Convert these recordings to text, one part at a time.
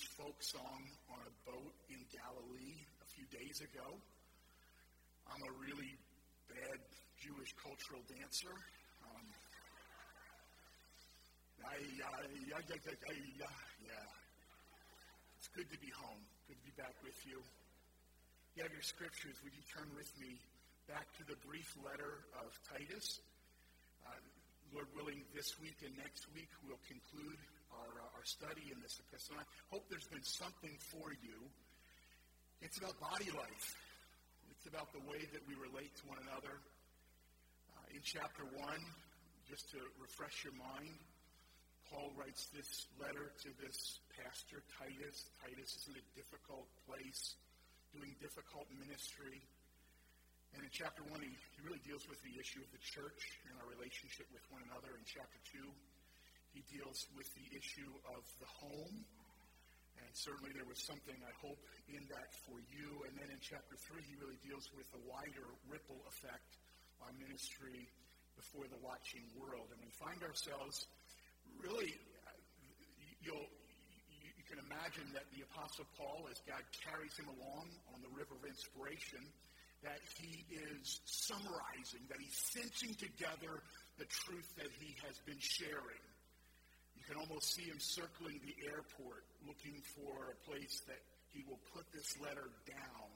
Folk song on a boat in Galilee a few days ago. I'm a really bad Jewish cultural dancer. Um, yeah. It's good to be home. Good to be back with you. You have your scriptures. Would you turn with me back to the brief letter of Titus? Uh, Lord willing, this week and next week we'll conclude our, uh, our study in this epistle. And I hope there's been something for you. It's about body life. It's about the way that we relate to one another. Uh, in chapter 1, just to refresh your mind, Paul writes this letter to this pastor, Titus. Titus is in a difficult place, doing difficult ministry. And in chapter 1, he, he really deals with the issue of the church and our relationship with one another. In chapter 2, he deals with the issue of the home. And certainly there was something, I hope, in that for you. And then in chapter 3, he really deals with the wider ripple effect on ministry before the watching world. And we find ourselves really, uh, you'll, you can imagine that the Apostle Paul, as God carries him along on the river of inspiration, that he is summarizing, that he's cinching together the truth that he has been sharing can almost see him circling the airport looking for a place that he will put this letter down.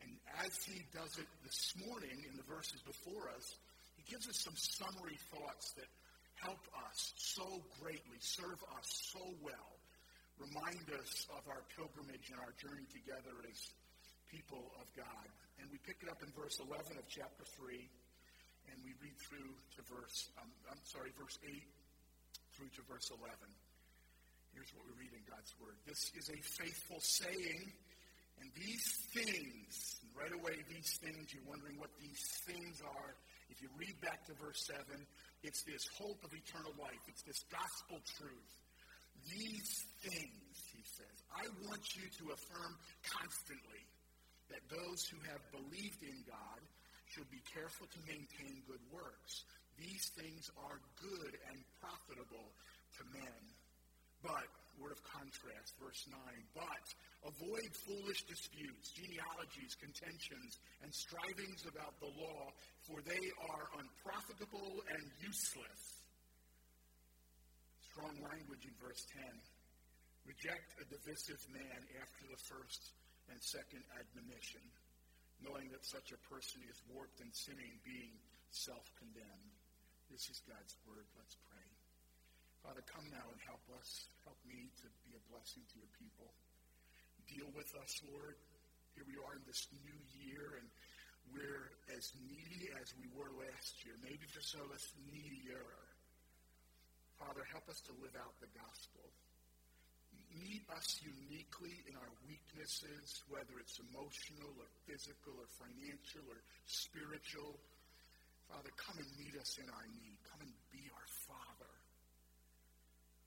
And as he does it this morning in the verses before us, he gives us some summary thoughts that help us so greatly, serve us so well, remind us of our pilgrimage and our journey together as people of God. And we pick it up in verse 11 of chapter 3, and we read through to verse, um, I'm sorry, verse 8 through to verse 11. Here's what we read in God's Word. This is a faithful saying, and these things, right away, these things, you're wondering what these things are. If you read back to verse 7, it's this hope of eternal life, it's this gospel truth. These things, he says, I want you to affirm constantly that those who have believed in God should be careful to maintain good works. These things are good and profitable to men. But, word of contrast, verse 9, but avoid foolish disputes, genealogies, contentions, and strivings about the law, for they are unprofitable and useless. Strong language in verse 10. Reject a divisive man after the first and second admonition, knowing that such a person is warped and sinning, being self condemned. This is God's word. Let's pray. Father, come now and help us. Help me to be a blessing to your people. Deal with us, Lord. Here we are in this new year, and we're as needy as we were last year, maybe just a less needier. Father, help us to live out the gospel. Meet us uniquely in our weaknesses, whether it's emotional or physical or financial or spiritual. Father, come and meet us in our need. Come and be our Father.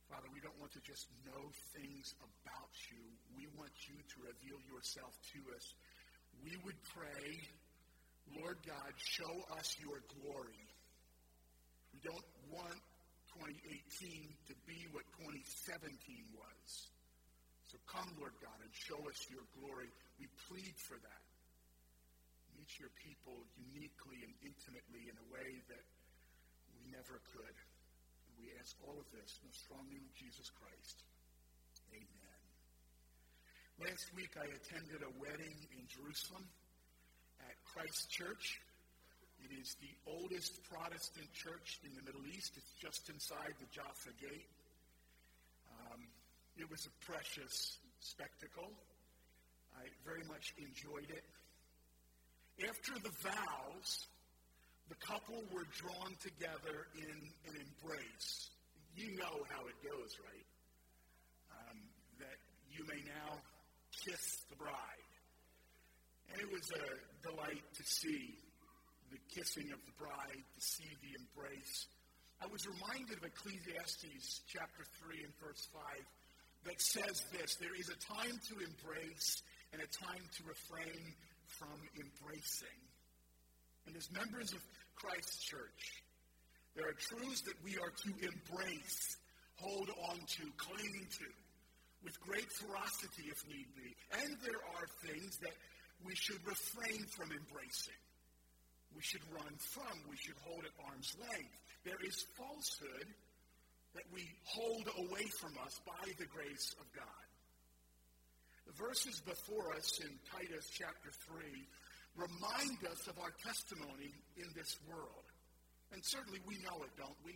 Father, we don't want to just know things about you. We want you to reveal yourself to us. We would pray, Lord God, show us your glory. We don't want 2018 to be what 2017 was. So come, Lord God, and show us your glory. We plead for that reach your people uniquely and intimately in a way that we never could. And we ask all of this in the strong name of Jesus Christ. Amen. Last week I attended a wedding in Jerusalem at Christ Church. It is the oldest Protestant church in the Middle East. It's just inside the Jaffa Gate. Um, it was a precious spectacle. I very much enjoyed it. After the vows, the couple were drawn together in an embrace. You know how it goes, right? Um, that you may now kiss the bride. And it was a delight to see the kissing of the bride, to see the embrace. I was reminded of Ecclesiastes chapter 3 and verse 5 that says this There is a time to embrace and a time to refrain from embracing. And as members of Christ's church, there are truths that we are to embrace, hold on to, cling to. with great ferocity if need be. And there are things that we should refrain from embracing. We should run from. We should hold at arm's length. There is falsehood that we hold away from us by the grace of God. The verses before us in Titus chapter 3 remind us of our testimony in this world. And certainly we know it, don't we?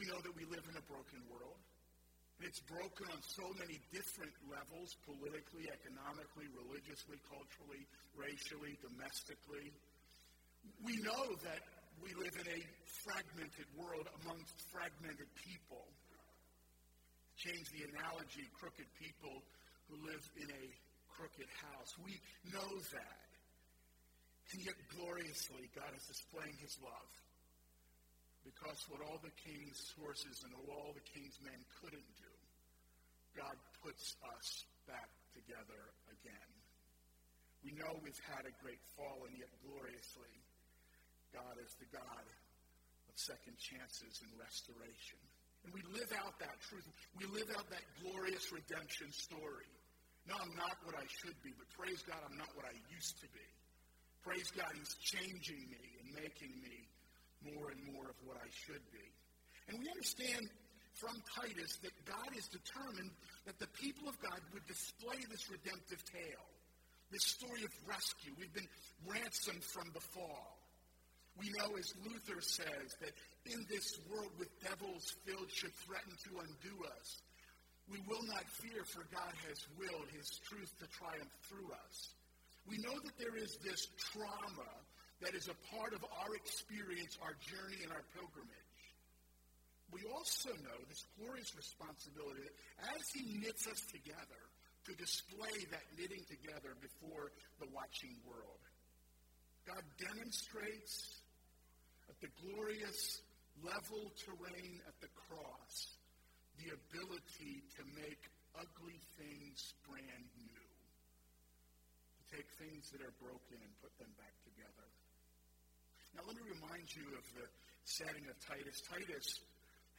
We know that we live in a broken world. And it's broken on so many different levels politically, economically, religiously, culturally, racially, domestically. We know that we live in a fragmented world amongst fragmented people. Change the analogy crooked people who live in a crooked house. We know that. And yet, gloriously, God is displaying his love. Because what all the king's horses and all the king's men couldn't do, God puts us back together again. We know we've had a great fall, and yet gloriously, God is the God of second chances and restoration. And we live out that truth. We live out that glorious redemption story. No, I'm not what I should be, but praise God, I'm not what I used to be. Praise God, He's changing me and making me more and more of what I should be. And we understand from Titus that God is determined that the people of God would display this redemptive tale, this story of rescue. We've been ransomed from the fall. We know, as Luther says, that in this world with devils filled should threaten to undo us. We will not fear, for God has willed his truth to triumph through us. We know that there is this trauma that is a part of our experience, our journey, and our pilgrimage. We also know this glorious responsibility that as He knits us together to display that knitting together before the watching world. God demonstrates at the glorious level terrain at the cross the ability to make ugly things brand new, to take things that are broken and put them back together. Now, let me remind you of the setting of Titus. Titus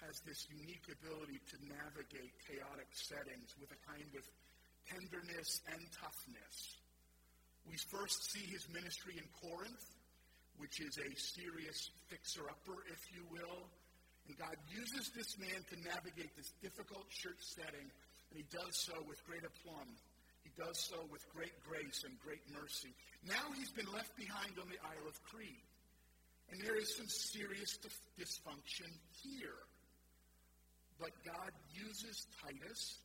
has this unique ability to navigate chaotic settings with a kind of tenderness and toughness. We first see his ministry in Corinth, which is a serious fixer upper, if you will. And God uses this man to navigate this difficult church setting, and he does so with great aplomb. He does so with great grace and great mercy. Now he's been left behind on the Isle of Crete. And there is some serious dysfunction here. But God uses Titus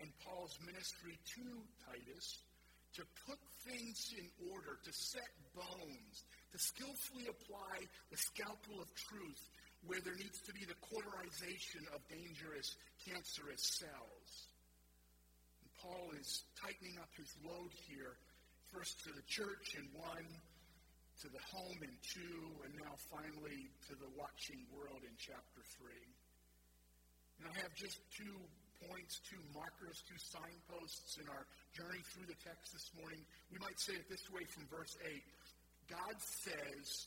and Paul's ministry to Titus to put things in order, to set bones, to skillfully apply the scalpel of truth where there needs to be the cauterization of dangerous, cancerous cells. And Paul is tightening up his load here, first to the church in one, to the home in two, and now finally to the watching world in chapter three. And I have just two points, two markers, two signposts in our journey through the text this morning. We might say it this way from verse 8 God says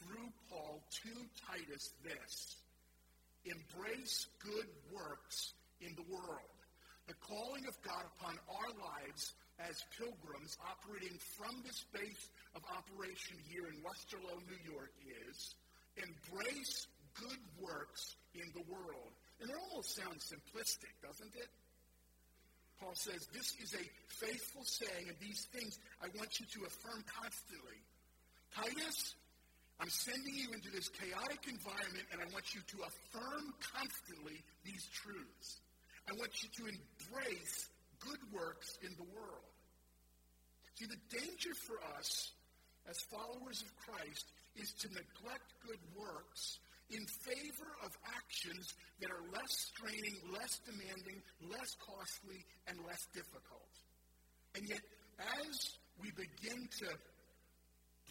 through Paul to Titus this embrace good works in the world. The calling of God upon our lives as pilgrims operating from this base of operation here in Westerlo, New York is embrace good works in the world. And it almost sounds simplistic, doesn't it? Paul says, This is a faithful saying, and these things I want you to affirm constantly. Titus, I'm sending you into this chaotic environment, and I want you to affirm constantly these truths. I want you to embrace good works in the world. See, the danger for us as followers of Christ is to neglect good works in favor of actions that are less straining, less demanding, less costly, and less difficult. And yet, as we begin to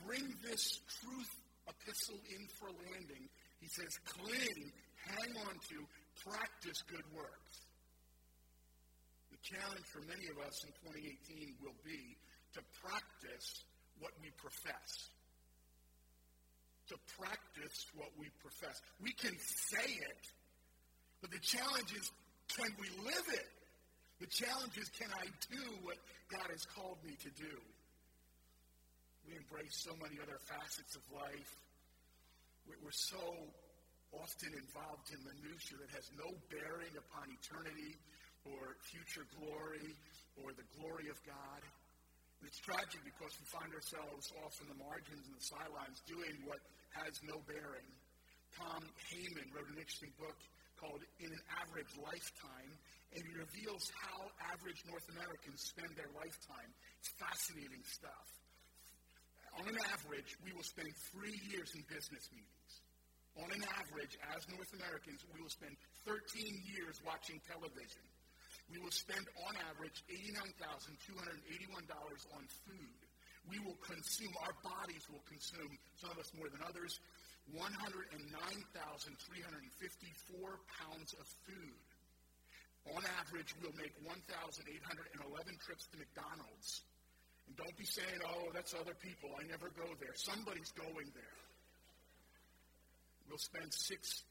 bring this truth epistle in for landing, he says, cling, hang on to, practice good works. The challenge for many of us in 2018 will be to practice what we profess. To practice what we profess. We can say it, but the challenge is can we live it? The challenge is can I do what God has called me to do? We embrace so many other facets of life. We're so often involved in minutiae that has no bearing upon eternity or future glory or the glory of God. And it's tragic because we find ourselves off in the margins and the sidelines doing what has no bearing. Tom Heymann wrote an interesting book called In an Average Lifetime, and he reveals how average North Americans spend their lifetime. It's fascinating stuff. On average, we will spend three years in business meetings. On an average, as North Americans, we will spend 13 years watching television. We will spend, on average, $89,281 on food. We will consume, our bodies will consume, some of us more than others, 109,354 pounds of food. On average, we'll make 1,811 trips to McDonald's. And don't be saying, oh, that's other people. I never go there. Somebody's going there. We'll spend $6,881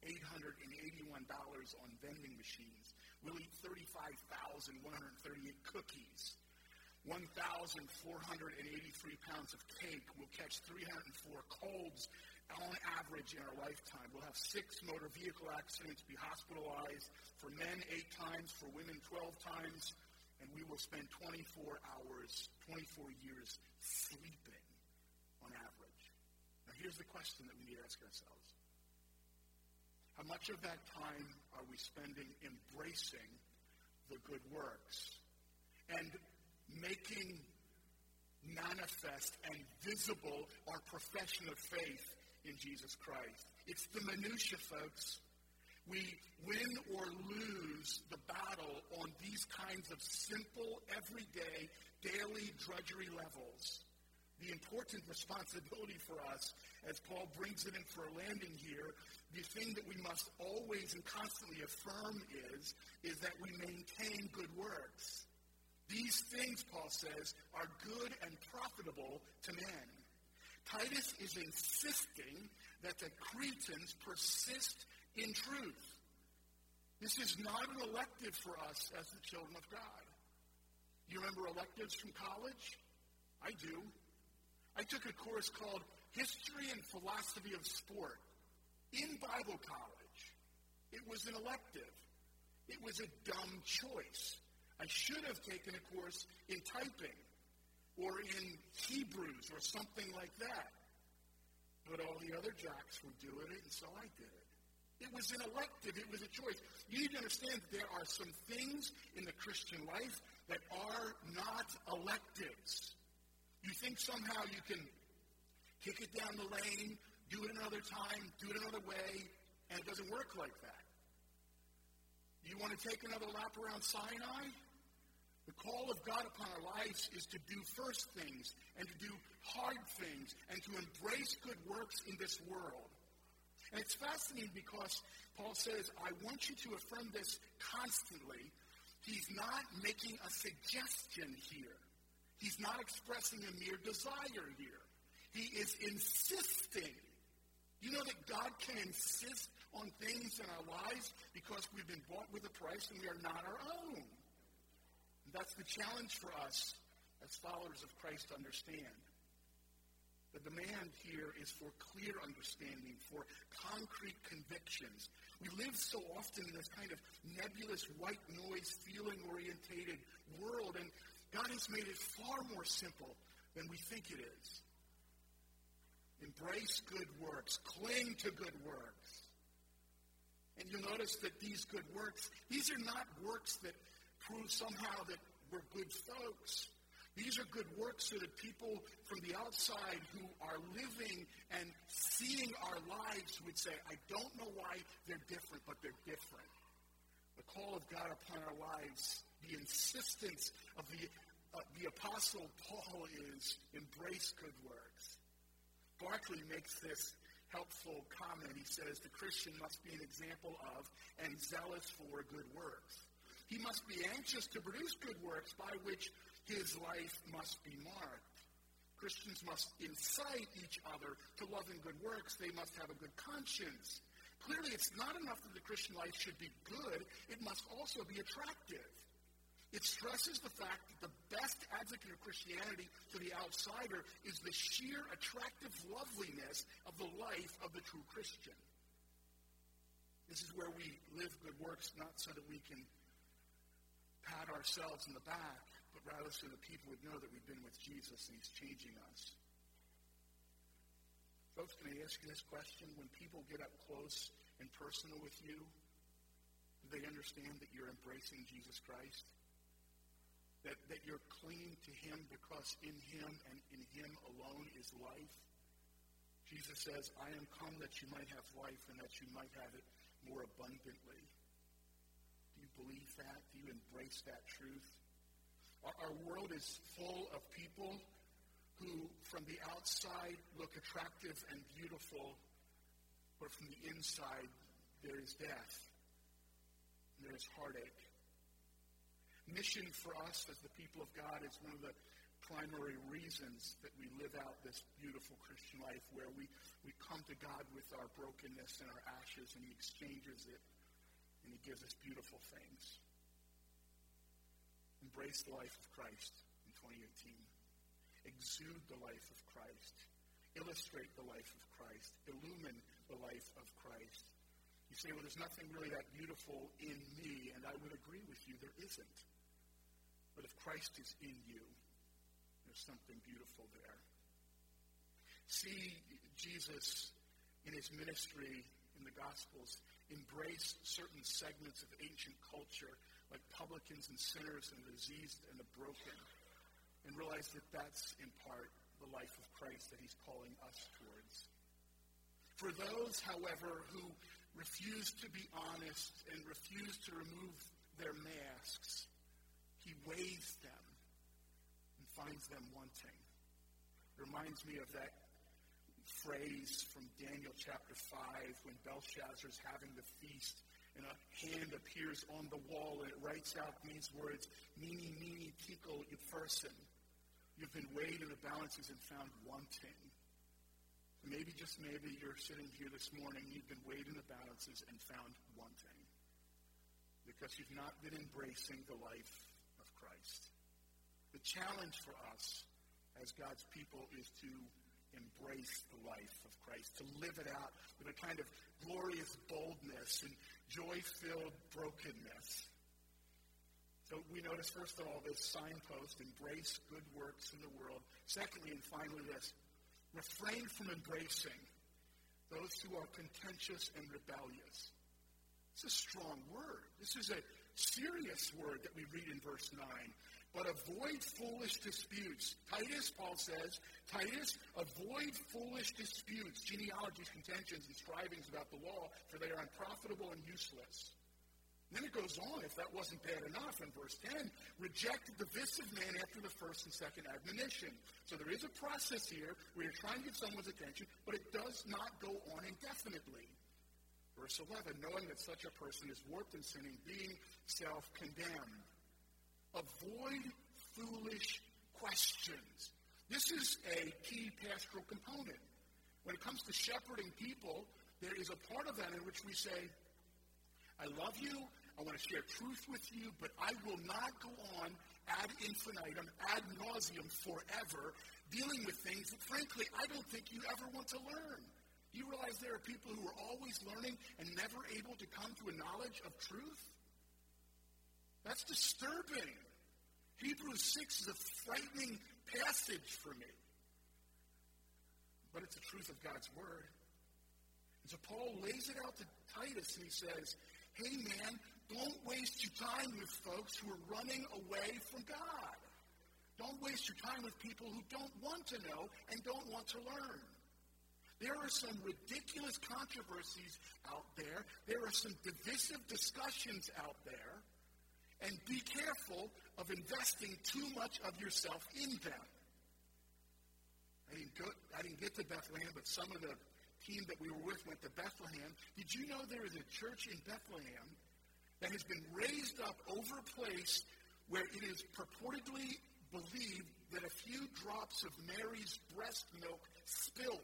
on vending machines. We'll eat 35,138 cookies. 1,483 pounds of cake. We'll catch 304 colds on average in our lifetime. We'll have six motor vehicle accidents, be hospitalized for men eight times, for women 12 times, and we will spend 24 hours, 24 years sleeping on average. Now, here's the question that we need to ask ourselves How much of that time are we spending embracing the good works? And making manifest and visible our profession of faith in Jesus Christ. It's the minutia, folks. We win or lose the battle on these kinds of simple, everyday, daily drudgery levels. The important responsibility for us, as Paul brings it in for a landing here, the thing that we must always and constantly affirm is, is that we maintain good works. These things, Paul says, are good and profitable to men. Titus is insisting that the Cretans persist in truth. This is not an elective for us as the children of God. You remember electives from college? I do. I took a course called History and Philosophy of Sport in Bible college. It was an elective. It was a dumb choice. I should have taken a course in typing or in Hebrews or something like that. But all the other jocks were doing it, and so I did it. It was an elective. It was a choice. You need to understand that there are some things in the Christian life that are not electives. You think somehow you can kick it down the lane, do it another time, do it another way, and it doesn't work like that. You want to take another lap around Sinai? The call of God upon our lives is to do first things and to do hard things and to embrace good works in this world. And it's fascinating because Paul says, I want you to affirm this constantly. He's not making a suggestion here. He's not expressing a mere desire here. He is insisting. You know that God can insist on things in our lives because we've been bought with a price and we are not our own. That's the challenge for us as followers of Christ to understand. The demand here is for clear understanding, for concrete convictions. We live so often in this kind of nebulous white noise, feeling orientated world, and God has made it far more simple than we think it is. Embrace good works, cling to good works. And you'll notice that these good works, these are not works that prove somehow that we're good folks. These are good works so that people from the outside who are living and seeing our lives would say, I don't know why they're different, but they're different. The call of God upon our lives, the insistence of the, uh, the Apostle Paul is embrace good works. Barclay makes this helpful comment. He says the Christian must be an example of and zealous for good works. He must be anxious to produce good works by which his life must be marked. Christians must incite each other to love and good works. They must have a good conscience. Clearly, it's not enough that the Christian life should be good, it must also be attractive. It stresses the fact that the best advocate of Christianity to the outsider is the sheer attractive loveliness of the life of the true Christian. This is where we live good works not so that we can pat ourselves in the back, but rather so that people would know that we've been with Jesus and he's changing us. Folks, can I ask you this question? When people get up close and personal with you, do they understand that you're embracing Jesus Christ? that, that you're clinging to him because in him and in him alone is life. Jesus says, I am come that you might have life and that you might have it more abundantly. Do you believe that? Do you embrace that truth? Our, world is full of people who, from the outside, look attractive and beautiful, but from the inside, there is death there is heartache mission for us as the people of God is one of the primary reasons that we live out this beautiful Christian life where we, we come to God with our brokenness and our ashes and he exchanges it and he gives us beautiful things. Embrace the life of Christ in 2018. Exude the life of Christ. Illustrate the life of Christ. Illumine the life of Christ. You say, well, there's nothing really that beautiful in me, and I would agree with you, there isn't. But if Christ is in you, there's something beautiful there. See Jesus in his ministry in the Gospels embrace certain segments of ancient culture, like publicans and sinners and the diseased and the broken, and realize that that's in part the life of Christ that he's calling us towards. For those, however, who refuse to be honest and refuse to remove their masks, he weighs them and finds them wanting. It reminds me of that phrase from Daniel chapter 5 when Belshazzar's having the feast and a hand appears on the wall and it writes out these words, Mene, mene, tekel, upharsin. You've been weighed in the balances and found wanting. Maybe, just maybe, you're sitting here this morning, you've been weighed in the balances and found wanting. Because you've not been embracing the life of Christ. the challenge for us as God's people is to embrace the life of Christ, to live it out with a kind of glorious boldness and joy-filled brokenness. So we notice, first of all, this signpost, embrace good works in the world. Secondly, and finally this, refrain from embracing those who are contentious and rebellious. It's a strong word. This is a serious word that we read in verse 9 but avoid foolish disputes. Titus, Paul says, Titus, avoid foolish disputes, genealogies, contentions, and strivings about the law, for they are unprofitable and useless. And then it goes on, if that wasn't bad enough, in verse 10, reject the divisive man after the first and second admonition. So there is a process here where you're trying to get someone's attention, but it does not go on indefinitely. Verse 11, knowing that such a person is warped in sinning, being self-condemned. Avoid foolish questions. This is a key pastoral component. When it comes to shepherding people, there is a part of that in which we say, I love you, I want to share truth with you, but I will not go on ad infinitum, ad nauseum forever, dealing with things that, frankly, I don't think you ever want to learn. You realize there are people who are always learning and never able to come to a knowledge of truth? That's disturbing. Hebrews 6 is a frightening passage for me. But it's the truth of God's Word. And so Paul lays it out to Titus and he says, hey man, don't waste your time with folks who are running away from God. Don't waste your time with people who don't want to know and don't want to learn. There are some ridiculous controversies out there. There are some divisive discussions out there. And be careful of investing too much of yourself in them. I didn't, go, I didn't get to Bethlehem, but some of the team that we were with went to Bethlehem. Did you know there is a church in Bethlehem that has been raised up over a place where it is purportedly believed that a few drops of Mary's breast milk spilt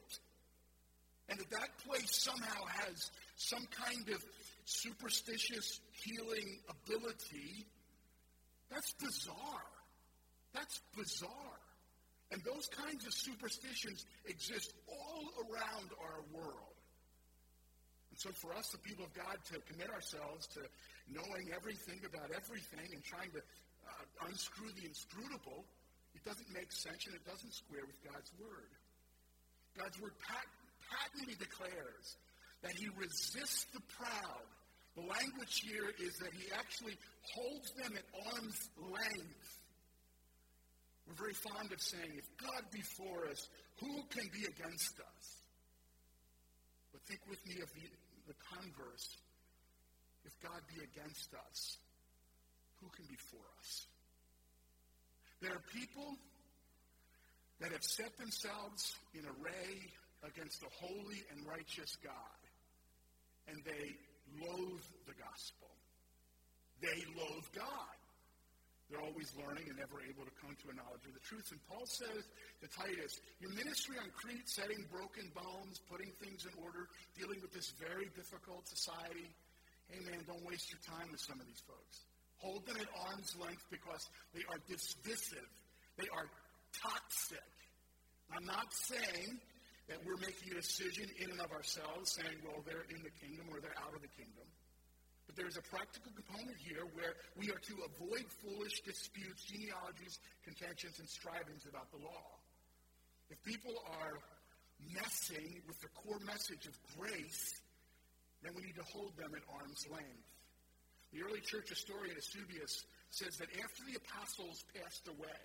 and that that place somehow has some kind of superstitious healing ability, that's bizarre. That's bizarre. And those kinds of superstitions exist all around our world. And so for us, the people of God, to commit ourselves to knowing everything about everything and trying to uh, unscrew the inscrutable, it doesn't make sense and it doesn't square with God's Word. God's Word pat- patently declares that He resists the proud. The language here is that He actually holds them at arm's length we're very fond of saying, if God be for us, who can be against us? But think with me of the, the converse. If God be against us, who can be for us? There are people that have set themselves in array against a holy and righteous God, and they loathe the gospel. They loathe God. They're always learning and never able to come to a knowledge of the truth. And Paul says to Titus, Your ministry on Crete, setting broken bones, putting things in order, dealing with this very difficult society. Hey, man, don't waste your time with some of these folks. Hold them at arm's length because they are divisive, they are toxic. I'm not saying that we're making a decision in and of ourselves, saying, well, they're in the kingdom or they're out of the kingdom But there's a practical component here where we are to avoid foolish disputes, genealogies, contentions, and strivings about the law. If people are messing with the core message of grace, then we need to hold them at arm's length. The early church historian Eusebius says that after the apostles passed away,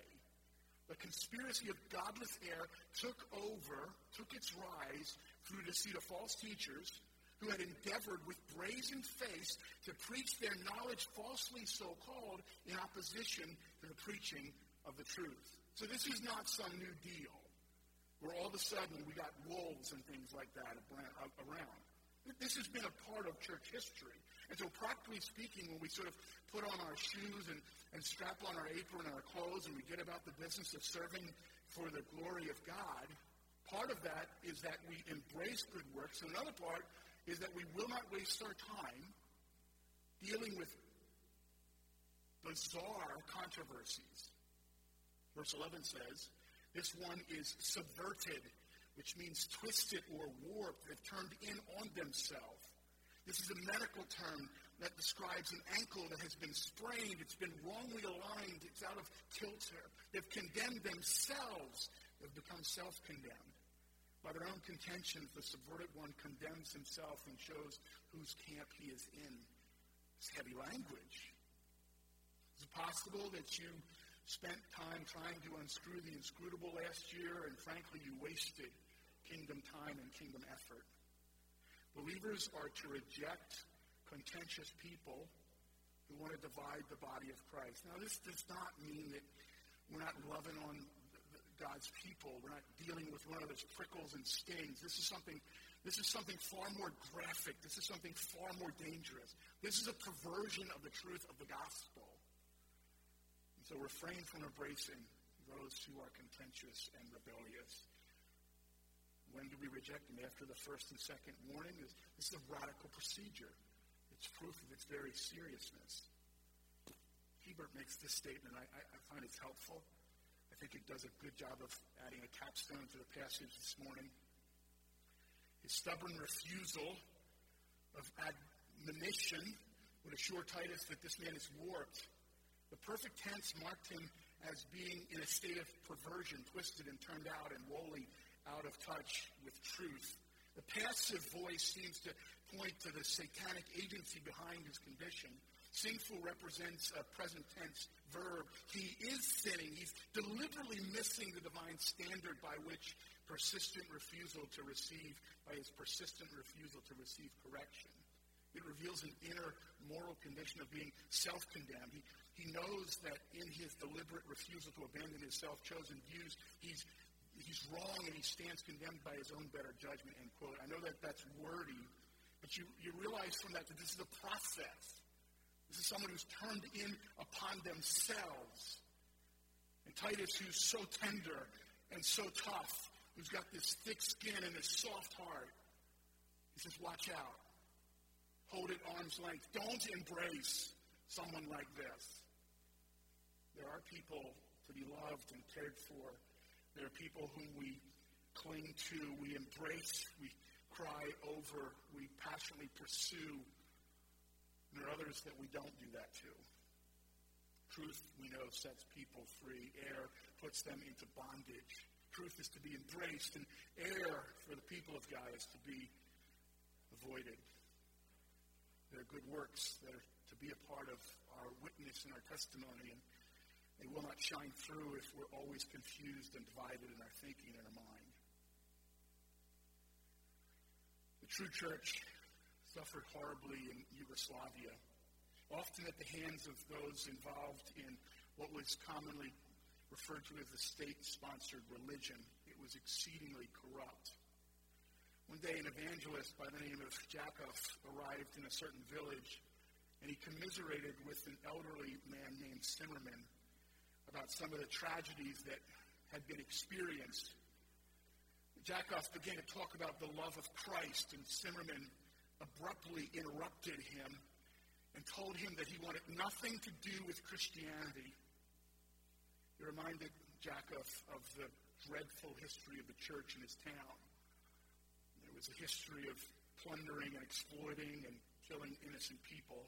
the conspiracy of godless error took over, took its rise through the deceit of false teachers who had endeavored with brazen face to preach their knowledge falsely so called in opposition to the preaching of the truth. So this is not some new deal where all of a sudden we got wolves and things like that around. This has been a part of church history. And so, practically speaking, when we sort of put on our shoes and, and strap on our apron and our clothes and we get about the business of serving for the glory of God, part of that is that we embrace good works. And another part is that we will not waste our time dealing with bizarre controversies. Verse 11 says, This one is subverted, which means twisted or warped. They've turned in on themselves. This is a medical term that describes an ankle that has been sprained, it's been wrongly aligned, it's out of kilter. They've condemned themselves, they've become self condemned. By their own contentions, the subverted one condemns himself and shows whose camp he is in. It's heavy language. Is it possible that you spent time trying to unscrew the inscrutable last year and frankly you wasted kingdom time and kingdom effort? Believers are to reject contentious people who want to divide the body of Christ. Now, this does not mean that we're not loving on God's people. We're not dealing with one of those prickles and stings. This is something, this is something far more graphic. This is something far more dangerous. This is a perversion of the truth of the gospel. And so refrain from embracing those who are contentious and rebellious. When do we reject them? After the first and second warning? This, this is a radical procedure. It's proof of its very seriousness. Hiebert makes this statement. I, I, I find it's helpful I think it does a good job of adding a capstone to the passage this morning. His stubborn refusal of admonition would assure Titus that this man is warped. The perfect tense marked him as being in a state of perversion, twisted and turned out and wholly out of touch with truth. The passive voice seems to point to the satanic agency behind his condition. Sinful represents a present tense verb. He is sinning. He's deliberately missing the divine standard by which persistent refusal to receive, by his persistent refusal to receive correction. It reveals an inner moral condition of being self-condemned. He, he knows that in his deliberate refusal to abandon his self-chosen views, he's, he's wrong and he stands condemned by his own better judgment, end quote. I know that that's wordy, but you, you realize from that that this is a process. This is someone who's turned in upon themselves. And Titus, who's so tender and so tough, who's got this thick skin and this soft heart, He says, watch out. Hold it arm's length. Don't embrace someone like this. There are people to be loved and cared for. There are people whom we cling to, we embrace, we cry over, we passionately pursue. And there are others that we don't do that to. Truth, we know, sets people free. Error puts them into bondage. Truth is to be embraced, and error for the people of God is to be avoided. There are good works that are to be a part of our witness and our testimony, and they will not shine through if we're always confused and divided in our thinking and our mind. The true church suffered horribly in Yugoslavia often at the hands of those involved in what was commonly referred to as the state-sponsored religion. It was exceedingly corrupt. One day, an evangelist by the name of Jakov arrived in a certain village, and he commiserated with an elderly man named Zimmerman about some of the tragedies that had been experienced. Jakov began to talk about the love of Christ, and Zimmerman abruptly interrupted him and told him that he wanted nothing to do with Christianity. He reminded Jakov of the dreadful history of the church in his town. There was a history of plundering and exploiting and killing innocent people.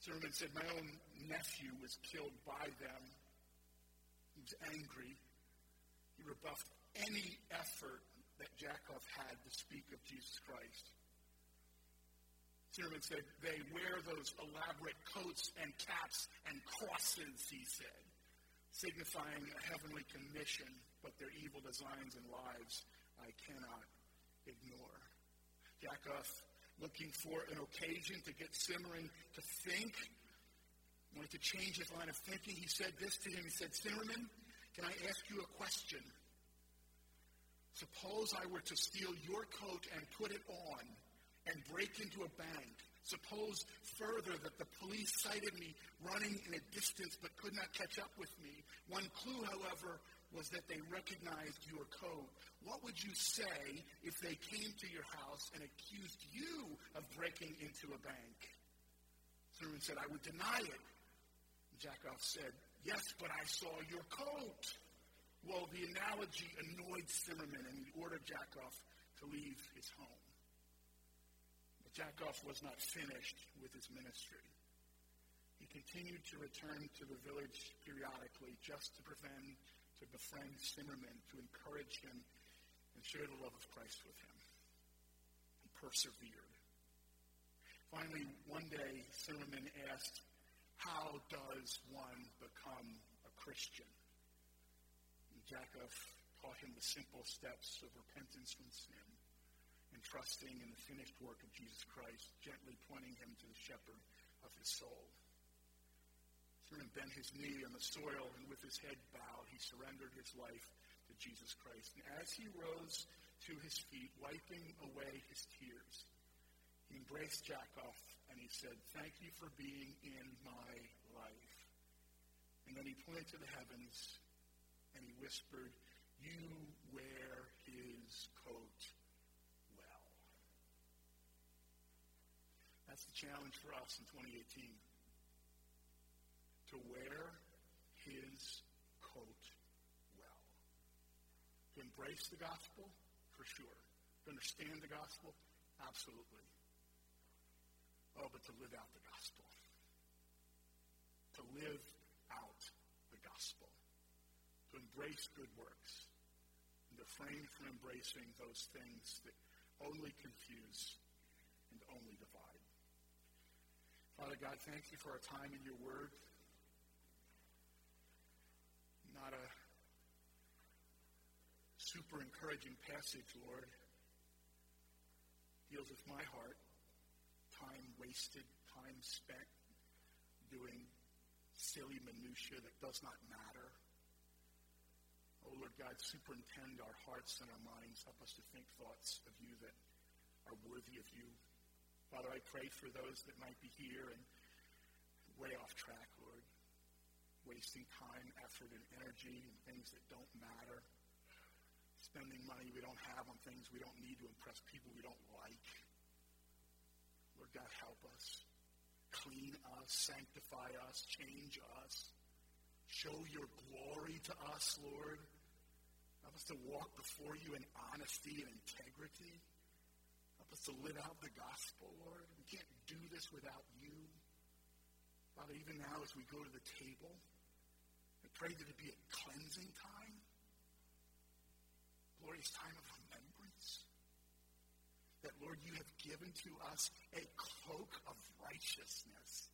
Zimmerman said, My own nephew was killed by them. He was angry. He rebuffed any effort that Jakov had to speak of Jesus Christ. Zimmerman said, they wear those elaborate coats and caps and crosses, he said, signifying a heavenly commission, but their evil designs and lives I cannot ignore. Jakov, looking for an occasion to get Zimmerman to think, wanted to change his line of thinking, he said this to him. He said, Zimmerman, can I ask you a question? Suppose I were to steal your coat and put it on and break into a bank. Suppose further that the police sighted me running in a distance but could not catch up with me. One clue, however, was that they recognized your code. What would you say if they came to your house and accused you of breaking into a bank? Zimmerman said, I would deny it. Jakov said, Yes, but I saw your coat. Well, the analogy annoyed Zimmerman, and he ordered Jakov to leave his home. Jakov was not finished with his ministry. He continued to return to the village periodically just to prevent, to befriend Zimmerman, to encourage him, and share the love of Christ with him. He persevered. Finally, one day, Zimmerman asked, How does one become a Christian? And Jakov taught him the simple steps of repentance from sin and trusting in the finished work of Jesus Christ, gently pointing him to the shepherd of his soul. Zimmerman bent his knee on the soil, and with his head bowed, he surrendered his life to Jesus Christ. And as he rose to his feet, wiping away his tears, he embraced Jakov and he said, Thank you for being in my life. And then he pointed to the heavens and he whispered, You wear his coat well. That's the challenge for us in 2018. To wear his coat well. To embrace the gospel, for sure. To understand the gospel, absolutely. Oh, but to live out the gospel. To live out the gospel. To embrace good works. And to refrain from embracing those things that only confuse and only divide. Father God, thank you for our time in your word. Not a super encouraging passage, Lord. Deals with my heart. Time wasted, time spent doing silly minutia that does not matter. Oh, Lord God, superintend our hearts and our minds. Help us to think thoughts of you that are worthy of you. Father, I pray for those that might be here and way off track, wasting time, effort, and energy in things that don't matter, spending money we don't have on things we don't need to impress people we don't like. Lord God, help us. Clean us, sanctify us, change us. Show your glory to us, Lord. Help us to walk before you in honesty and integrity. Help us to live out the gospel, Lord. We can't do this without you. Father, even now as we go to the table, pray that it be a cleansing time, glorious time of remembrance. That, Lord, you have given to us a cloak of righteousness.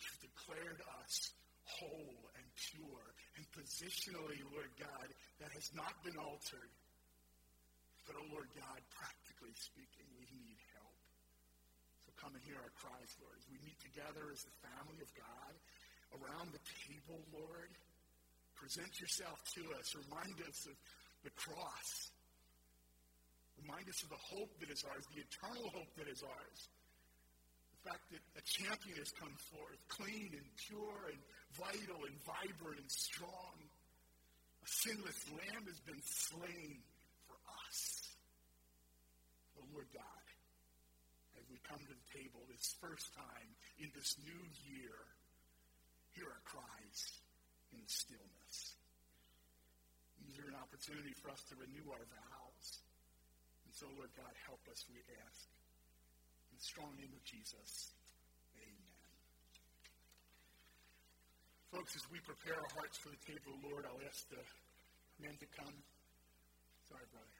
You've declared us whole and pure and positionally, Lord God, that has not been altered. But, oh Lord God, practically speaking, we need help. So come and hear our cries, Lord, as we meet together as the family of God table, Lord. Present yourself to us. Remind us of the cross. Remind us of the hope that is ours, the eternal hope that is ours. The fact that a champion has come forth, clean and pure and vital and vibrant and strong. A sinless lamb has been slain for us. Oh, Lord God, as we come to the table this first time in this new year, hear our cries in the stillness. These are an opportunity for us to renew our vows. And so, Lord God, help us, we ask. In the strong name of Jesus. Amen. Folks, as we prepare our hearts for the table, Lord, I'll ask the men to come. Sorry, brother.